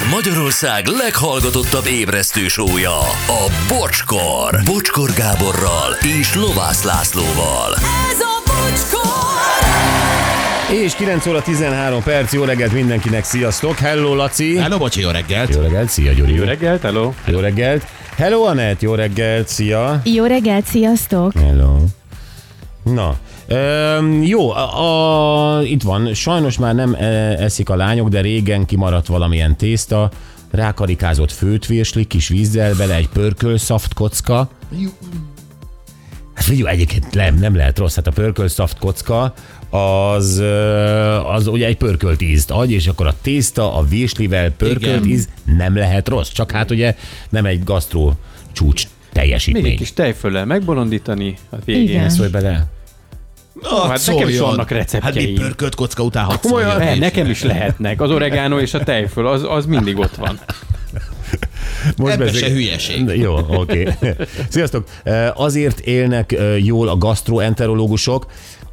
Ez Magyarország leghallgatottabb ébresztő sója, a Bocskor. Bocskor Gáborral és Lovász Lászlóval. Ez a bocskor! És 9 óra 13 perc, jó reggelt mindenkinek, sziasztok! Hello, Laci! Hello, bocsi, jó reggelt! Jó reggelt, szia Gyuri! Jó reggelt, hello! Jó reggelt! Hello, Anett, jó reggelt, szia! Jó reggelt, sziasztok! Hello! Na, Öm, jó, a, a, itt van, sajnos már nem e, eszik a lányok, de régen kimaradt valamilyen tészta, rákarikázott főtvirsli, kis vízzel, bele egy pörkölszaft kocka. Hát figyelj, egyébként nem, nem lehet rossz, hát a pörkölszaft kocka az, az ugye egy pörkölt ízt ad, és akkor a tészta a virslivel pörkölt Igen. íz nem lehet rossz, csak hát ugye nem egy gasztró csúcs Még teljesítmény. egy kis tejföllel megbonondítani a végén. Igen. Szólj bele. Oh, hát nekem is vannak receptjeim. Hát mi pörkölt kocka után hat Komolyan, szóljon. ne, nekem is lehetnek. Az oregano és a tejföl, az, az mindig ott van. Most Ebben beszél- se hülyeség. Jó, oké. Sziasztok! Azért élnek jól a gastroenterológusok,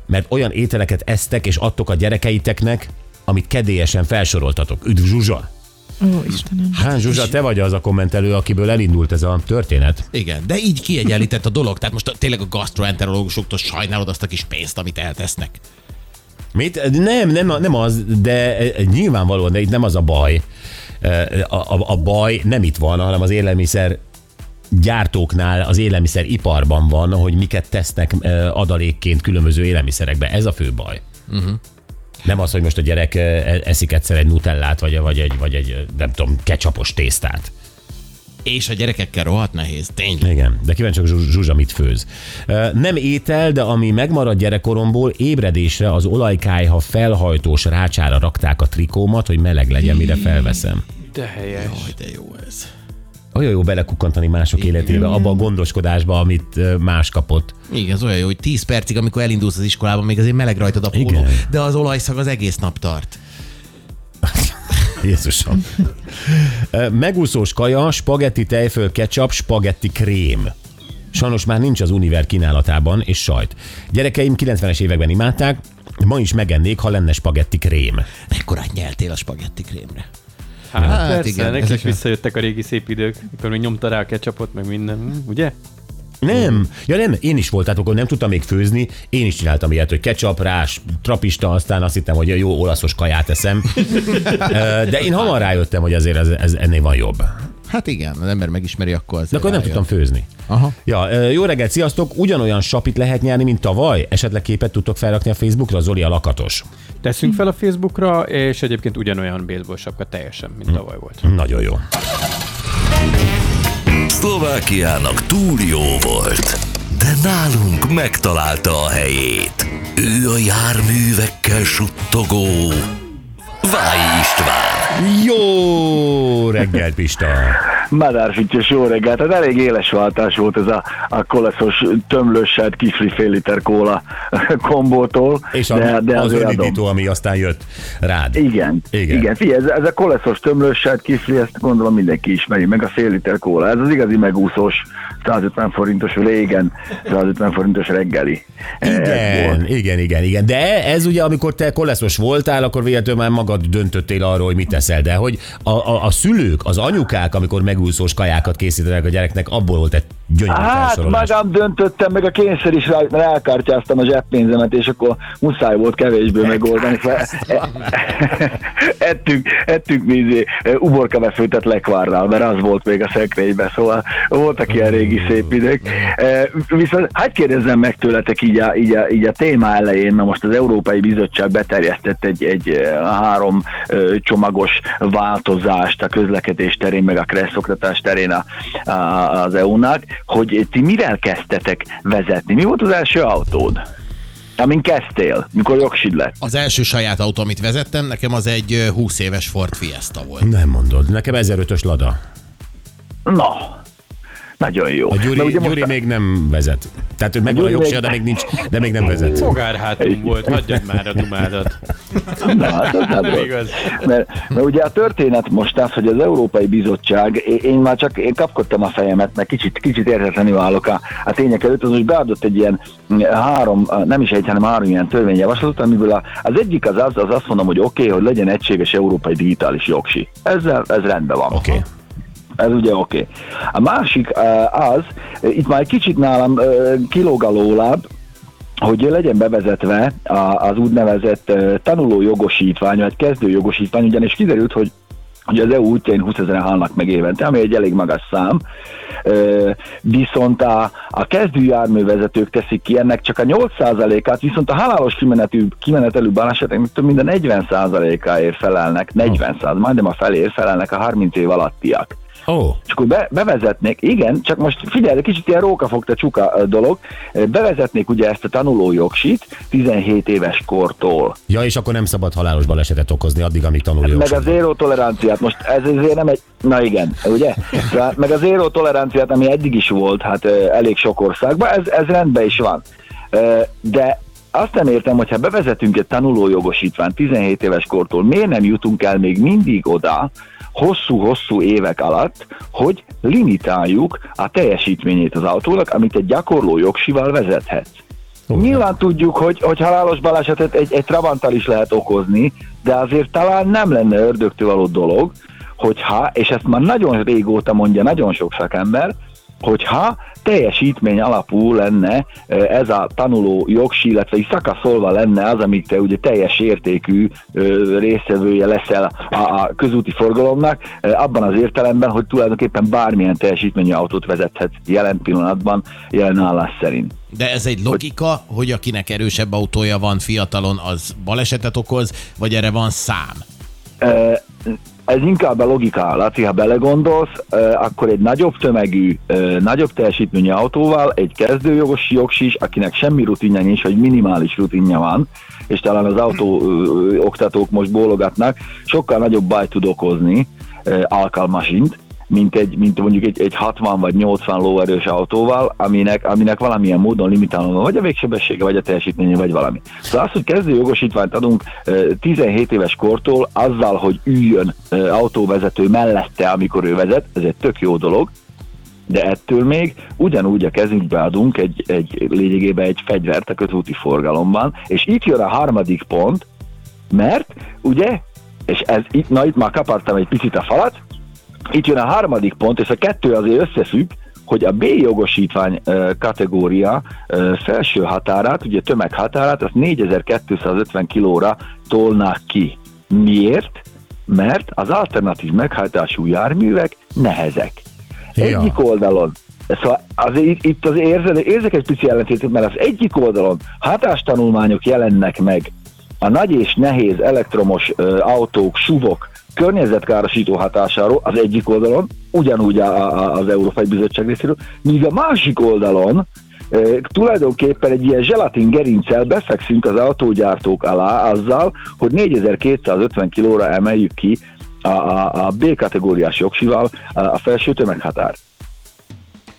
mert olyan ételeket esztek és adtok a gyerekeiteknek, amit kedélyesen felsoroltatok. Üdv Zsuzsa! Ó, Istenem. Hát Zsuzsa, te vagy az a kommentelő, akiből elindult ez a történet. Igen, de így kiegyenlített a dolog. Tehát most tényleg a gastroenterológusoktól sajnálod azt a kis pénzt, amit eltesznek. Mit? Nem, nem, nem az, de eh, nyilvánvalóan, de itt nem az a baj. Eh, A, a, a baj nem itt van, hanem az élelmiszer gyártóknál, az élelmiszeriparban van, hogy miket tesznek adalékként különböző élelmiszerekbe. Ez a fő baj. Uh-huh. Nem az, hogy most a gyerek eh, eszik egyszer egy nutellát, vagy, vagy egy, vagy egy, nem tudom, ketchupos tésztát. És a gyerekekkel rohadt nehéz. Tényleg. Igen, de kíváncsi vagyok, Zsuzs- Zsuzsa mit főz. Nem étel, de ami megmarad gyerekkoromból, ébredésre az olajkájha felhajtós rácsára rakták a trikómat, hogy meleg legyen, mire felveszem. De helyes. Jaj, de jó ez. Olyan jó belekukkantani mások életébe, abba a gondoskodásba, amit más kapott. Igen, ez olyan jó, hogy 10 percig, amikor elindulsz az iskolában, még azért meleg rajtad a póló, Igen. de az olajszag az egész nap tart. Jézusom. Megúszós kaja, spagetti tejföl, ketchup, spagetti krém. Sajnos már nincs az Univer kínálatában, és sajt. Gyerekeim 90-es években imádták, ma is megennék, ha lenne spagetti krém. Mekkorát nyeltél a spagetti krémre? Hát, Hát persze, igen, neki is ezek visszajöttek a régi szép idők, mikor még nyomta rá a ketchupot, meg minden, ugye? Nem, ja nem, én is voltam, akkor nem tudtam még főzni, én is csináltam ilyet, hogy ketchup, rás, trapista, aztán azt hittem, hogy jó olaszos kaját eszem. De én hamar rájöttem, hogy azért ez, ez ennél van jobb. Hát igen, az ember megismeri, akkor az. De akkor nem tudtam főzni. Aha. Ja, jó reggelt, sziasztok! Ugyanolyan sapit lehet nyerni, mint tavaly? Esetleg képet tudtok felrakni a Facebookra, Zoli a lakatos. Teszünk fel a Facebookra, és egyébként ugyanolyan baseball sapka teljesen, mint tavaly volt. Nagyon jó. Szlovákiának túl jó volt, de nálunk megtalálta a helyét. Ő a járművekkel suttogó Váj István. Jó reggelt, Pista! Madárfütyös jó reggelt. Hát elég éles váltás volt ez a, a koleszos tömlősselt kifli fél liter kóla kombótól. És a, de, de az önindító, ami aztán jött rád. Igen, Igen. igen. Figyelj, ez, ez a koleszos tömlősselt kifli, ezt gondolom mindenki ismeri, meg a fél liter kóla. Ez az igazi megúszós 150 forintos, régen 150 forintos reggeli. Igen, igen, igen, igen. De ez ugye, amikor te koleszos voltál, akkor véletlenül már magad döntöttél arról, hogy mit teszel. De hogy a, a, a szülők, az anyukák, amikor megúszós kajákat készítenek a gyereknek, abból volt egy gyönyörű Hát magam döntöttem, meg a kényszer is rá, rákártyáztam a zseppénzemet, és akkor muszáj volt kevésbé megoldani. Ettünk, ettünk mi uborkabefőtet lekvárnál, mert az volt még a szekrényben, szóval voltak ilyen régi szép idők. Viszont hát kérdezzem meg tőletek így a, így, a, így a téma elején, na most az Európai Bizottság beterjesztett egy, egy három csomagos változást a közlekedés terén, meg a kresszoktatás terén a, a, az EU-nak, hogy ti mivel kezdtetek vezetni? Mi volt az első autód? Amin kezdtél, mikor jogsid lett. Az első saját autó, amit vezettem, nekem az egy ö, 20 éves Ford Fiesta volt. Nem mondod, nekem 1005-ös Lada. Na, nagyon jó. A Gyuri, ugye Gyuri most- még nem vezet. Tehát ő megvan a Gyuri jogsia, még- de még, nincs, de még nem vezet. Fogárhátunk volt, hagyjad már a dumádat. Na, hát az nem Nem rossz. igaz. Mert, mert ugye a történet most az, hogy az Európai Bizottság, én- már csak én kapkodtam a fejemet, mert kicsit, kicsit értetlenül állok a, a tények előtt, az most beadott egy ilyen mm, három, nem is egy, hanem három ilyen törvényjavaslatot, amiből a, az egyik az az, az azt mondom, hogy oké, okay, hogy legyen egységes európai digitális jogsi. Ezzel ez rendben van. Oké. Ez ugye oké. Okay. A másik eh, az, eh, itt már kicsit nálam eh, kilóg a lóláb, hogy legyen bevezetve az úgynevezett eh, tanuló jogosítvány, vagy kezdő jogosítvány, ugyanis kiderült, hogy hogy az EU útjain 20 ezeren halnak meg évente, ami egy elég magas szám, viszont a, a kezdő járművezetők teszik ki ennek csak a 8%-át, viszont a halálos kimenetű, kimenetelű baleseteknek több mint a 40%-áért felelnek, 40% majdnem a feléért felelnek a 30 év alattiak. Ó, És akkor be, bevezetnék, igen, csak most figyelj, kicsit ilyen rókafogta csuka dolog, bevezetnék ugye ezt a tanuló jogsit 17 éves kortól. ja, és akkor nem szabad halálos balesetet okozni addig, amíg tanulja. Meg a zéró toleranciát, most ez azért nem egy, na igen, ugye? Meg a zéró toleranciát, ami eddig is volt, hát elég sok országban, ez, ez rendben is van. De azt nem értem, hogyha bevezetünk egy tanulójogosítványt 17 éves kortól, miért nem jutunk el még mindig oda, hosszú-hosszú évek alatt, hogy limitáljuk a teljesítményét az autónak, amit egy gyakorló jogsival vezethetsz. Nyilván tudjuk, hogy, hogy halálos balesetet egy, egy Trabanttal is lehet okozni, de azért talán nem lenne ördögtől való dolog, hogyha, és ezt már nagyon régóta mondja nagyon sok szakember, hogyha teljesítmény alapú lenne ez a tanuló jogsi, illetve szakaszolva lenne az, amíg te ugye teljes értékű ö, résztvevője leszel a, közúti forgalomnak, abban az értelemben, hogy tulajdonképpen bármilyen teljesítményű autót vezethet jelen pillanatban, jelen állás szerint. De ez egy logika, hogy akinek erősebb autója van fiatalon, az balesetet okoz, vagy erre van szám? Ö, Ez inkább a logika, Laci, ha belegondolsz, akkor egy nagyobb tömegű, nagyobb teljesítményű autóval egy kezdőjogos jogsis, akinek semmi rutinja nincs, vagy minimális rutinja van, és talán az autó oktatók most bólogatnak, sokkal nagyobb baj tud okozni alkalmasint, mint, egy, mint mondjuk egy, egy 60 vagy 80 lóerős autóval, aminek, aminek valamilyen módon limitálva van, vagy a végsebessége, vagy a teljesítménye, vagy valami. Szóval az, hogy kezdő jogosítványt adunk ö, 17 éves kortól azzal, hogy üljön autóvezető mellette, amikor ő vezet, ez egy tök jó dolog, de ettől még ugyanúgy a kezünkbe adunk egy, egy lényegében egy fegyvert a közúti forgalomban, és itt jön a harmadik pont, mert ugye, és ez itt, na itt már kapartam egy picit a falat, itt jön a harmadik pont, és a kettő azért összefügg, hogy a B jogosítvány ö, kategória felső határát, ugye tömeghatárát, azt 4250 kilóra tolnák ki. Miért? Mert az alternatív meghajtású járművek nehezek. Ja. Egyik oldalon Szóval itt, itt az érzek, érzek egy pici ellentétet, mert az egyik oldalon hatástanulmányok jelennek meg a nagy és nehéz elektromos ö, autók, suvok környezetkárosító hatásáról az egyik oldalon, ugyanúgy a, az Európai Bizottság részéről, míg a másik oldalon e, tulajdonképpen egy ilyen zselatin gerincsel befekszünk az autógyártók alá azzal, hogy 4250 kilóra emeljük ki a, a, a B kategóriás jogsival a, a felső tömeghatár.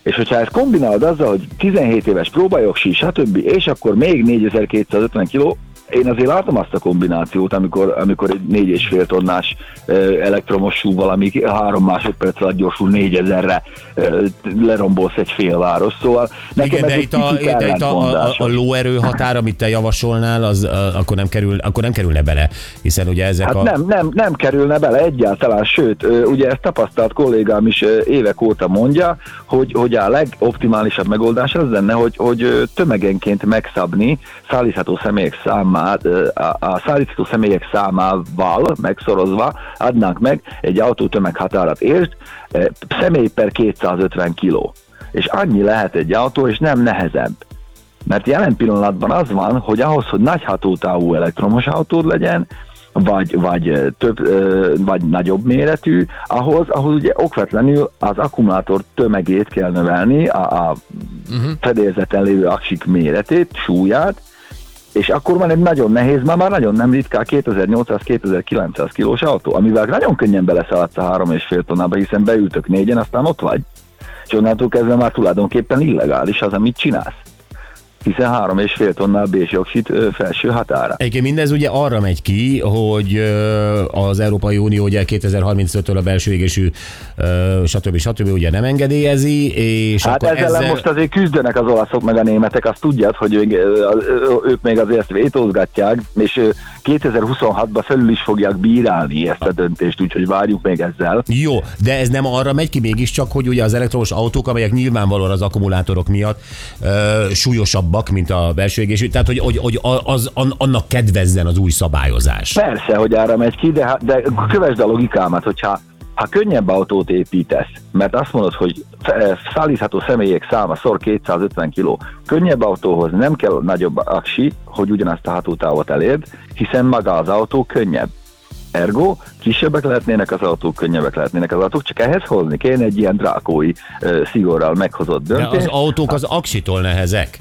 És hogyha ezt kombinálod azzal, hogy 17 éves próbajogsi, stb., és akkor még 4250 kiló, én azért látom azt a kombinációt, amikor, amikor egy négy és fél tonnás elektromos súval, ami három másodperc alatt gyorsul 4000-re ö, lerombolsz egy félváros. Szóval nekem Igen, ez de itt a, de itt a, a, a lóerő határ, amit te javasolnál, az a, akkor, nem kerül, akkor nem kerülne bele, hiszen ugye ezek Hát a... nem, nem, nem kerülne bele egyáltalán, sőt, ugye ezt tapasztalt kollégám is évek óta mondja, hogy, hogy a legoptimálisabb megoldás az lenne, hogy, hogy tömegenként megszabni szállítható személyek számát, ö, a, szállítható személyek számával megszorozva adnánk meg egy autó tömeghatárat. Értsd, személy per 250 kiló. És annyi lehet egy autó, és nem nehezebb. Mert jelen pillanatban az van, hogy ahhoz, hogy nagy hatótávú elektromos autód legyen, vagy, vagy, több, vagy nagyobb méretű, ahhoz, ahhoz ugye okvetlenül az akkumulátor tömegét kell növelni, a, a uh-huh. fedélzeten lévő aksik méretét, súlyát, és akkor van egy nagyon nehéz, már, már nagyon nem ritkán 2800-2900 kilós autó, amivel nagyon könnyen beleszaladsz a 3,5 tonnába, hiszen beültök négyen, aztán ott vagy. És onnantól kezdve már tulajdonképpen illegális az, amit csinálsz. Hiszen három és fél tonnál bésjogsit ö, felső határa. Egyébként mindez ugye arra megy ki, hogy az Európai Unió ugye 2035-től a belső égésű stb. stb. ugye nem engedélyezi, és Hát akkor ezzel, ezzel most azért küzdenek az olaszok meg a németek, azt tudjad, hogy ők, még azért ezt vétózgatják, és ö, 2026-ban felül is fogják bírálni ezt a döntést, úgyhogy várjuk még ezzel. Jó, de ez nem arra megy ki mégiscsak, hogy ugye az elektromos autók, amelyek nyilvánvalóan az akkumulátorok miatt ö, súlyosabbak, mint a belső égésű, tehát hogy, hogy, hogy az, an, annak kedvezzen az új szabályozás. Persze, hogy arra megy ki, de, de kövesd a logikámat, hogyha ha könnyebb autót építesz, mert azt mondod, hogy fe- szállítható személyek száma szor 250 kg, könnyebb autóhoz nem kell nagyobb aksi, hogy ugyanazt a hatótávot elérd, hiszen maga az autó könnyebb. Ergo, kisebbek lehetnének az autók, könnyebbek lehetnének az autók, csak ehhez hozni kéne egy ilyen drákói ö, szigorral meghozott De döntést. az autók az aksitól nehezek.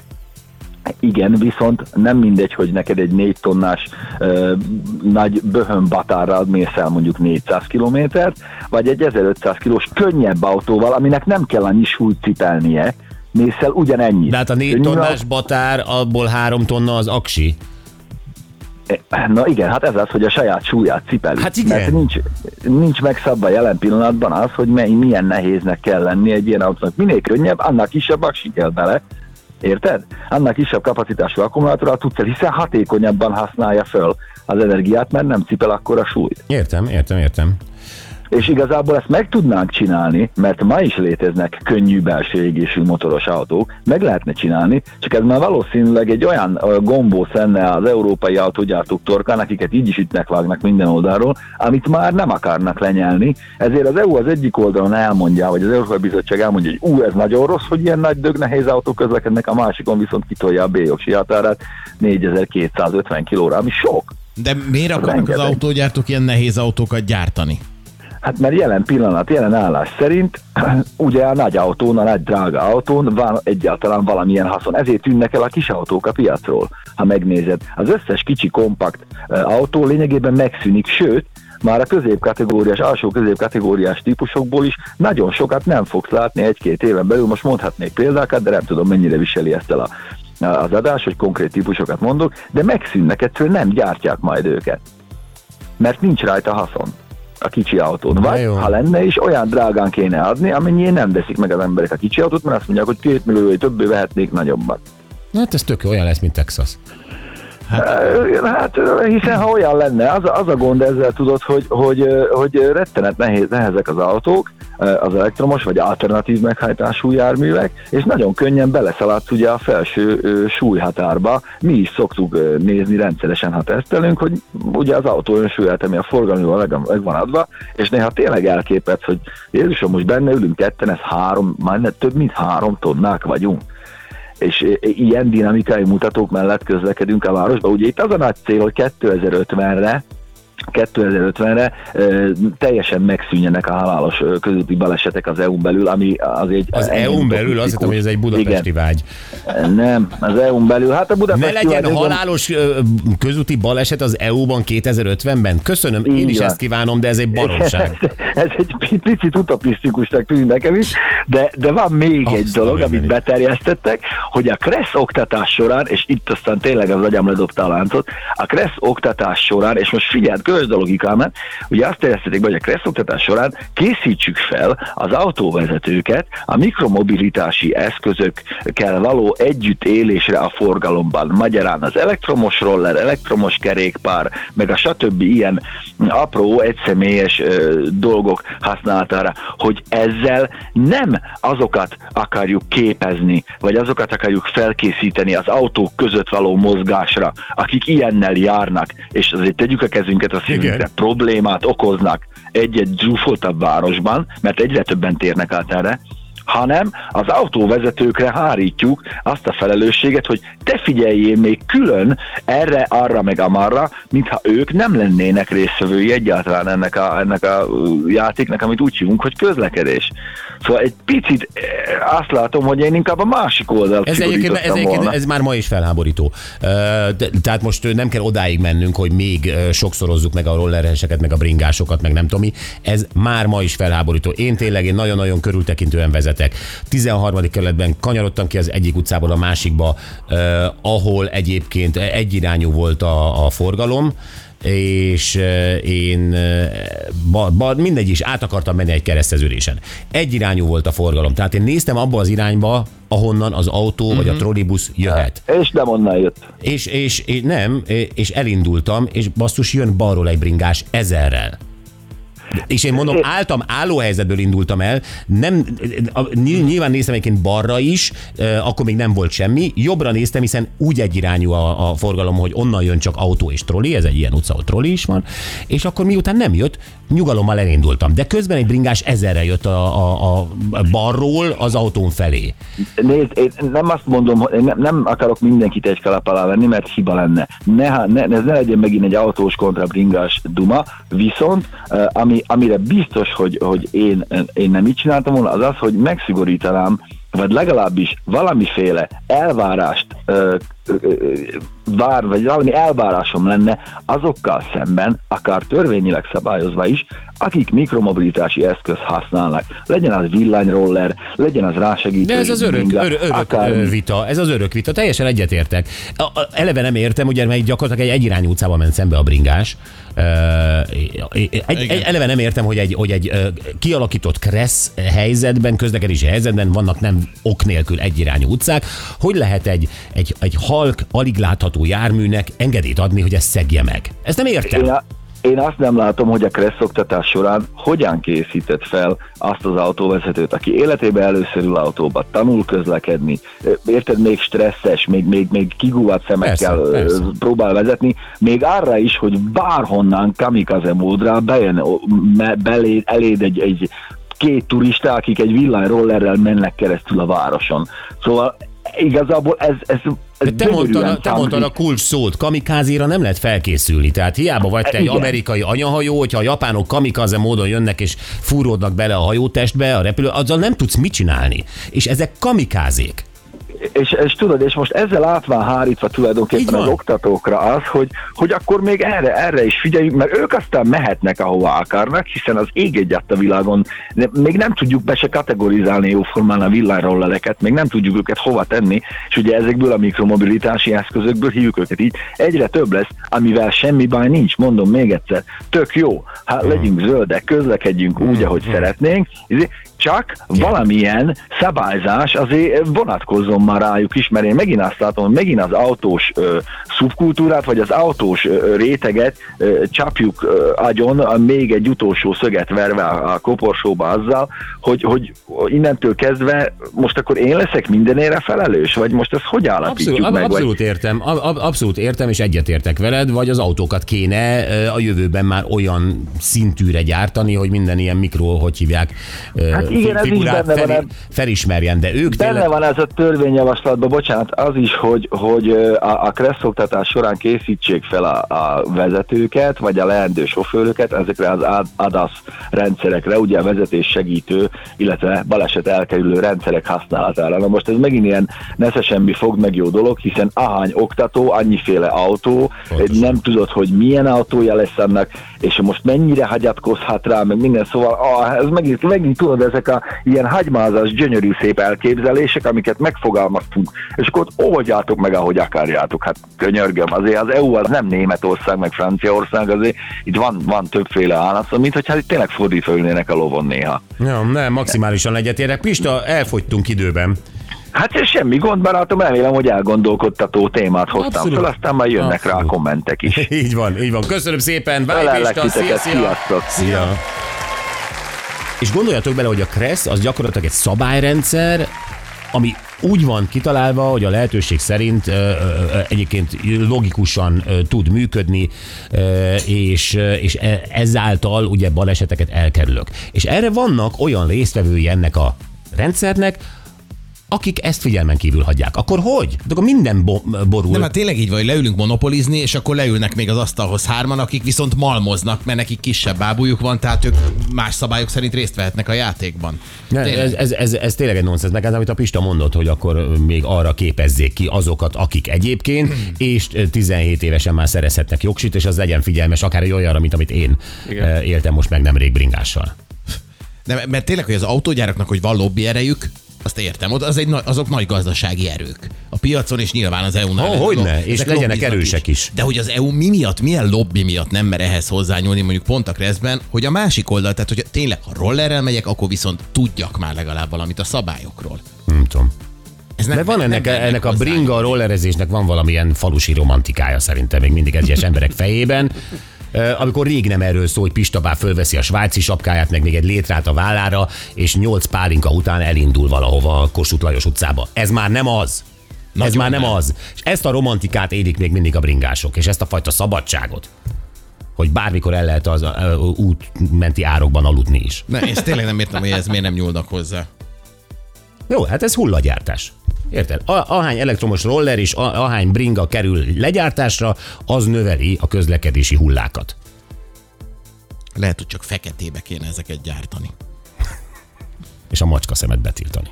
Igen, viszont nem mindegy, hogy neked egy 4 tonnás ö, nagy böhön batárral mész el mondjuk 400 kilométert, vagy egy 1500 kilós könnyebb autóval, aminek nem kell annyi súlyt cipelnie, mész el ugyanennyit. De hát a négy tonnás batár, abból három tonna az aksi. autó- Na igen, hát ez az, hogy a saját súlyát cipeli. Hát igen. Mert nincs, nincs megszabva jelen pillanatban az, hogy mely, milyen nehéznek kell lenni egy ilyen autónak. Minél könnyebb, annál kisebb aksi kell bele, Érted? Annál kisebb kapacitású akkumulátorral tudsz el, hiszen hatékonyabban használja föl az energiát, mert nem cipel akkora súlyt. Értem, értem, értem. És igazából ezt meg tudnánk csinálni, mert ma is léteznek könnyű belső égésű motoros autók, meg lehetne csinálni, csak ez már valószínűleg egy olyan gombóc lenne az európai autógyártók torkán, akiket így is ütnek vágnak minden oldalról, amit már nem akarnak lenyelni. Ezért az EU az egyik oldalon elmondja, vagy az Európai Bizottság elmondja, hogy ú, ez nagyon rossz, hogy ilyen nagy dög nehéz autók közlekednek, a másikon viszont kitolja a B-jogsi határát 4250 kilóra, ami sok. De miért akarnak az Rengeteg. autógyártók ilyen nehéz autókat gyártani? Hát mert jelen pillanat, jelen állás szerint ugye a nagy autón, a nagy drága autón van egyáltalán valamilyen haszon. Ezért tűnnek el a kis autók a piacról, ha megnézed. Az összes kicsi kompakt autó lényegében megszűnik, sőt, már a középkategóriás, alsó középkategóriás típusokból is nagyon sokat nem fogsz látni egy-két éven belül. Most mondhatnék példákat, de nem tudom mennyire viseli ezt el a, az adás, hogy konkrét típusokat mondok, de megszűnnek, egyszerűen nem gyártják majd őket. Mert nincs rajta haszon a kicsi autón. Na Vagy jó. ha lenne is, olyan drágán kéne adni, amennyiért nem veszik meg az emberek a kicsi autót, mert azt mondják, hogy két millió többé vehetnék nagyobbat. Hát ez tök jó, olyan lesz, mint Texas. Hát ö, hiszen ha olyan lenne, az az a gond ezzel tudod, hogy, hogy, hogy rettenet nehéz, nehezek az autók, az elektromos vagy alternatív meghajtású járművek, és nagyon könnyen beleszaladsz ugye a felső súlyhatárba. Mi is szoktuk nézni rendszeresen, ha tesztelünk, hogy ugye az autó önsúlyát, ami a forgalomban meg, van adva, és néha tényleg elképet, hogy Jézusom, most benne ülünk ketten, ez három, ne- több mint három tonnák vagyunk és i- ilyen dinamikai mutatók mellett közlekedünk a városba. Ugye itt az a nagy cél, hogy 2050-re 2050-re ö, teljesen megszűnjenek a halálos közúti balesetek az EU-n belül, ami az egy... Az EU-n belül azt hittem, hogy ez egy budapesti vágy. Igen, nem, az EU-n belül. Hát a Ne budapesti legyen vágy- halálos közúti baleset az EU-ban 2050-ben? Köszönöm, én Így is van. ezt kívánom, de ez egy baromság. ez egy pi- picit utopisztikusnak tűnik nekem is, de, de van még Azt egy dolog, amit mindenit. beterjesztettek, hogy a Kressz oktatás során, és itt aztán tényleg az agyam ledobta a láncot, a Kressz oktatás során, és most figyeld, kövesd a logikámat, ugye azt terjesztették be, hogy a Kressz oktatás során készítsük fel az autóvezetőket a mikromobilitási eszközökkel való együttélésre a forgalomban. Magyarán az elektromos roller, elektromos kerékpár, meg a stb. ilyen apró, egyszemélyes ö, dolgok használatára, hogy ezzel nem azokat akarjuk képezni, vagy azokat akarjuk felkészíteni az autók között való mozgásra, akik ilyennel járnak, és azért tegyük a kezünket a szívünkre, Igen. problémát okoznak egy-egy zsúfoltabb városban, mert egyre többen térnek át erre, hanem az autóvezetőkre hárítjuk azt a felelősséget, hogy te figyeljél még külön erre, arra, meg amarra, mintha ők nem lennének résztvevői egyáltalán ennek a, ennek a játéknak, amit úgy hívunk, hogy közlekedés. Szóval egy picit azt látom, hogy én inkább a másik oldalt Ez egyébként, ez, egyébként volna. ez már ma is felháborító. Tehát most nem kell odáig mennünk, hogy még sokszorozzuk meg a rollereseket, meg a bringásokat, meg nem tudom mi. Ez már ma is felháborító. Én tényleg én nagyon-nagyon körültekintően vezetek. Kerületek. 13. kerületben kanyarodtam ki az egyik utcából a másikba, eh, ahol egyébként egyirányú volt a, a forgalom, és eh, én eh, ba, ba, mindegy is, át akartam menni egy kereszteződésen. Egyirányú volt a forgalom, tehát én néztem abba az irányba, ahonnan az autó uh-huh. vagy a trollibusz jöhet. És nem onnan jött. És, és, és nem, és elindultam, és basszus jön balról egy bringás ezerrel. És én mondom, álltam, álló helyzetből indultam el, nem, nyilván néztem egyébként balra is, akkor még nem volt semmi, jobbra néztem, hiszen úgy egyirányú a, a forgalom, hogy onnan jön csak autó és troli, ez egy ilyen utca, ahol troli is van, és akkor miután nem jött, nyugalommal elindultam. De közben egy bringás ezerre jött a, a, a balról az autón felé. Nézd, én nem azt mondom, hogy nem, nem akarok mindenkit egy kalap alá venni, mert hiba lenne. Ne, ne, ez ne legyen megint egy autós kontra bringás duma, viszont eh, ami, amire biztos, hogy, hogy én, én nem így csináltam volna, az az, hogy megszigorítanám, vagy legalábbis valamiféle elvárást ö, vár, vagy valami elvárásom lenne azokkal szemben, akár törvényileg szabályozva is, akik mikromobilitási eszköz használnak. Legyen az villanyroller, legyen az rásegítő. De ez az örök, bringa, örök, örök vita, ez az örök vita, teljesen egyetértek. A- a- Eleve nem értem, ugye, mert gyakorlatilag egy egyirányú utcában ment szembe a bringás. Egy, egy, eleve nem értem, hogy egy, hogy egy kialakított kressz helyzetben, közlekedési helyzetben vannak nem ok nélkül egyirányú utcák. Hogy lehet egy, egy, egy halk, alig látható járműnek engedélyt adni, hogy ezt szegje meg? Ezt nem értem. Én, a, én azt nem látom, hogy a kressz oktatás során hogyan készített fel azt az autóvezetőt, aki életében először ül autóba, tanul közlekedni, érted, még stresszes, még, még, még kigúvat szemekkel Persze, persze. próbál vezetni, még arra is, hogy bárhonnan kamikaze módra bejön belé, eléd egy, egy két turista, akik egy villanyrollerrel mennek keresztül a városon. Szóval igazából ez, ez, ez De te mondtad, a, te mondtad a kulcs szót, kamikázira nem lehet felkészülni. Tehát hiába vagy te egy Igen. amerikai anyahajó, hogyha a japánok kamikaze módon jönnek és fúródnak bele a hajótestbe, a repülő, azzal nem tudsz mit csinálni. És ezek kamikázék. És, és tudod, és most ezzel át van hárítva tulajdonképpen az oktatókra az, hogy, hogy akkor még erre, erre is figyeljünk, mert ők aztán mehetnek ahova akarnak, hiszen az ég egyet a világon, de még nem tudjuk be se kategorizálni jóformán a villányrollereket, még nem tudjuk őket hova tenni, és ugye ezekből a mikromobilitási eszközökből hívjuk őket így, egyre több lesz, amivel semmi baj nincs, mondom még egyszer, tök jó, hát legyünk zöldek, közlekedjünk úgy, ahogy szeretnénk, izé, csak valamilyen szabályzás azért vonatkozzon már rájuk is, mert én megint azt látom, hogy megint az autós ö, szubkultúrát, vagy az autós ö, réteget ö, csapjuk ö, agyon, a még egy utolsó szöget verve a, a koporsóba azzal, hogy, hogy innentől kezdve most akkor én leszek mindenére felelős, vagy most ezt hogy állapítjuk Abszolút, meg? vagy- abszolút értem, ab- ab- abszolút értem, és egyetértek veled, vagy az autókat kéne a jövőben már olyan szintűre gyártani, hogy minden ilyen mikro, hogy hívják, Hát igen, ez is benne van fel, eb- felismerjen, de ők Benne tényleg... van ez a törvényjavaslatban, bocsánat, az is, hogy, hogy a, a kresszoktatás során készítsék fel a, a vezetőket, vagy a leendő sofőröket ezekre az AD- ADAS rendszerekre, ugye a vezetés segítő, illetve baleset elkerülő rendszerek használatára. Na most ez megint ilyen nesze semmi fog meg jó dolog, hiszen ahány oktató, annyiféle autó, Pontosan. nem tudod, hogy milyen autója lesz annak, és most mennyire hagyatkozhat rá, meg minden, szóval ah, ez megint, megint tudod, ezek a ilyen hagymázas, gyönyörű szép elképzelések, amiket megfogalmaztunk, és akkor ott oldjátok meg, ahogy akarjátok. Hát könyörgöm, azért az EU az nem Németország, meg Franciaország, azért itt van, van többféle állat, mint hogyha itt tényleg fordítva ülnének a lovon néha. Ja, nem, maximálisan egyetértek. Pista, elfogytunk időben. Hát ez semmi gond, barátom, remélem, hogy elgondolkodtató témát hoztam Abszolút. fel, aztán majd jönnek rá a Abszolút. kommentek is. Így van, így van. Köszönöm szépen. Ölellek Pista. Szia, szia. sziasztok! Szia. És gondoljatok bele, hogy a Kressz az gyakorlatilag egy szabályrendszer, ami úgy van kitalálva, hogy a lehetőség szerint ö, ö, egyébként logikusan ö, tud működni, ö, és, ö, és e- ezáltal ugye baleseteket elkerülök. És erre vannak olyan résztvevői ennek a rendszernek, akik ezt figyelmen kívül hagyják. Akkor hogy? De akkor minden bo- borul. Nem, hát tényleg így van, hogy leülünk monopolizni, és akkor leülnek még az asztalhoz hárman, akik viszont malmoznak, mert nekik kisebb bábújuk van, tehát ők más szabályok szerint részt vehetnek a játékban. Ne, ez, ez, ez, ez tényleg egy nonsens, meg ez, amit a Pista mondott, hogy akkor még arra képezzék ki azokat, akik egyébként, és ö, 17 évesen már szerezhetnek jogsit, és az legyen figyelmes, akár egy olyanra, mint amit én Igen. ö, éltem most meg nemrég bringással. De, mert tényleg, hogy az autógyáraknak, hogy van lobby erejük, azt értem, ott az egy, azok nagy gazdasági erők. A piacon és nyilván az EU-nál. Ezek hogyne, lo- és legyenek erősek is. De hogy az EU mi miatt, milyen lobby miatt nem mer ehhez hozzányúlni, mondjuk pont a Kreszben, hogy a másik oldal, tehát hogy tényleg, ha rollerrel megyek, akkor viszont tudjak már legalább valamit a szabályokról. Nem tudom. Ez nem, De van nem ennek, mernek ennek a bringa rollerezésnek van valamilyen falusi romantikája szerintem még mindig egyes emberek fejében. Amikor rég nem erről szól, hogy Pista fölveszi a svájci sapkáját, meg még egy létrát a vállára, és nyolc pálinka után elindul valahova a Kossuth Lajos utcába. Ez már nem az. Ez Nagyon már nem nem. az. És ezt a romantikát élik még mindig a bringások, és ezt a fajta szabadságot, hogy bármikor el lehet az útmenti árokban aludni is. Ne, és tényleg nem értem, hogy ez miért nem nyúlnak hozzá. Jó, hát ez hullagyártás. Érted? A, ahány elektromos roller és a, ahány bringa kerül legyártásra, az növeli a közlekedési hullákat. Lehet, hogy csak feketébe kéne ezeket gyártani. És a macska szemet betiltani.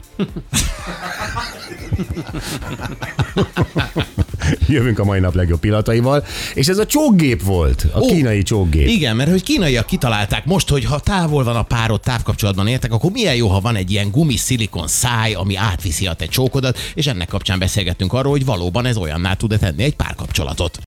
Jövünk a mai nap legjobb pillanataival, és ez a csókgép volt, a Ó, kínai csókgép. Igen, mert hogy kínaiak kitalálták most, hogy ha távol van a párod, távkapcsolatban értek, akkor milyen jó, ha van egy ilyen gumis-szilikon száj, ami átviszi a te csókodat, és ennek kapcsán beszélgettünk arról, hogy valóban ez olyanná tud-e tenni egy párkapcsolatot.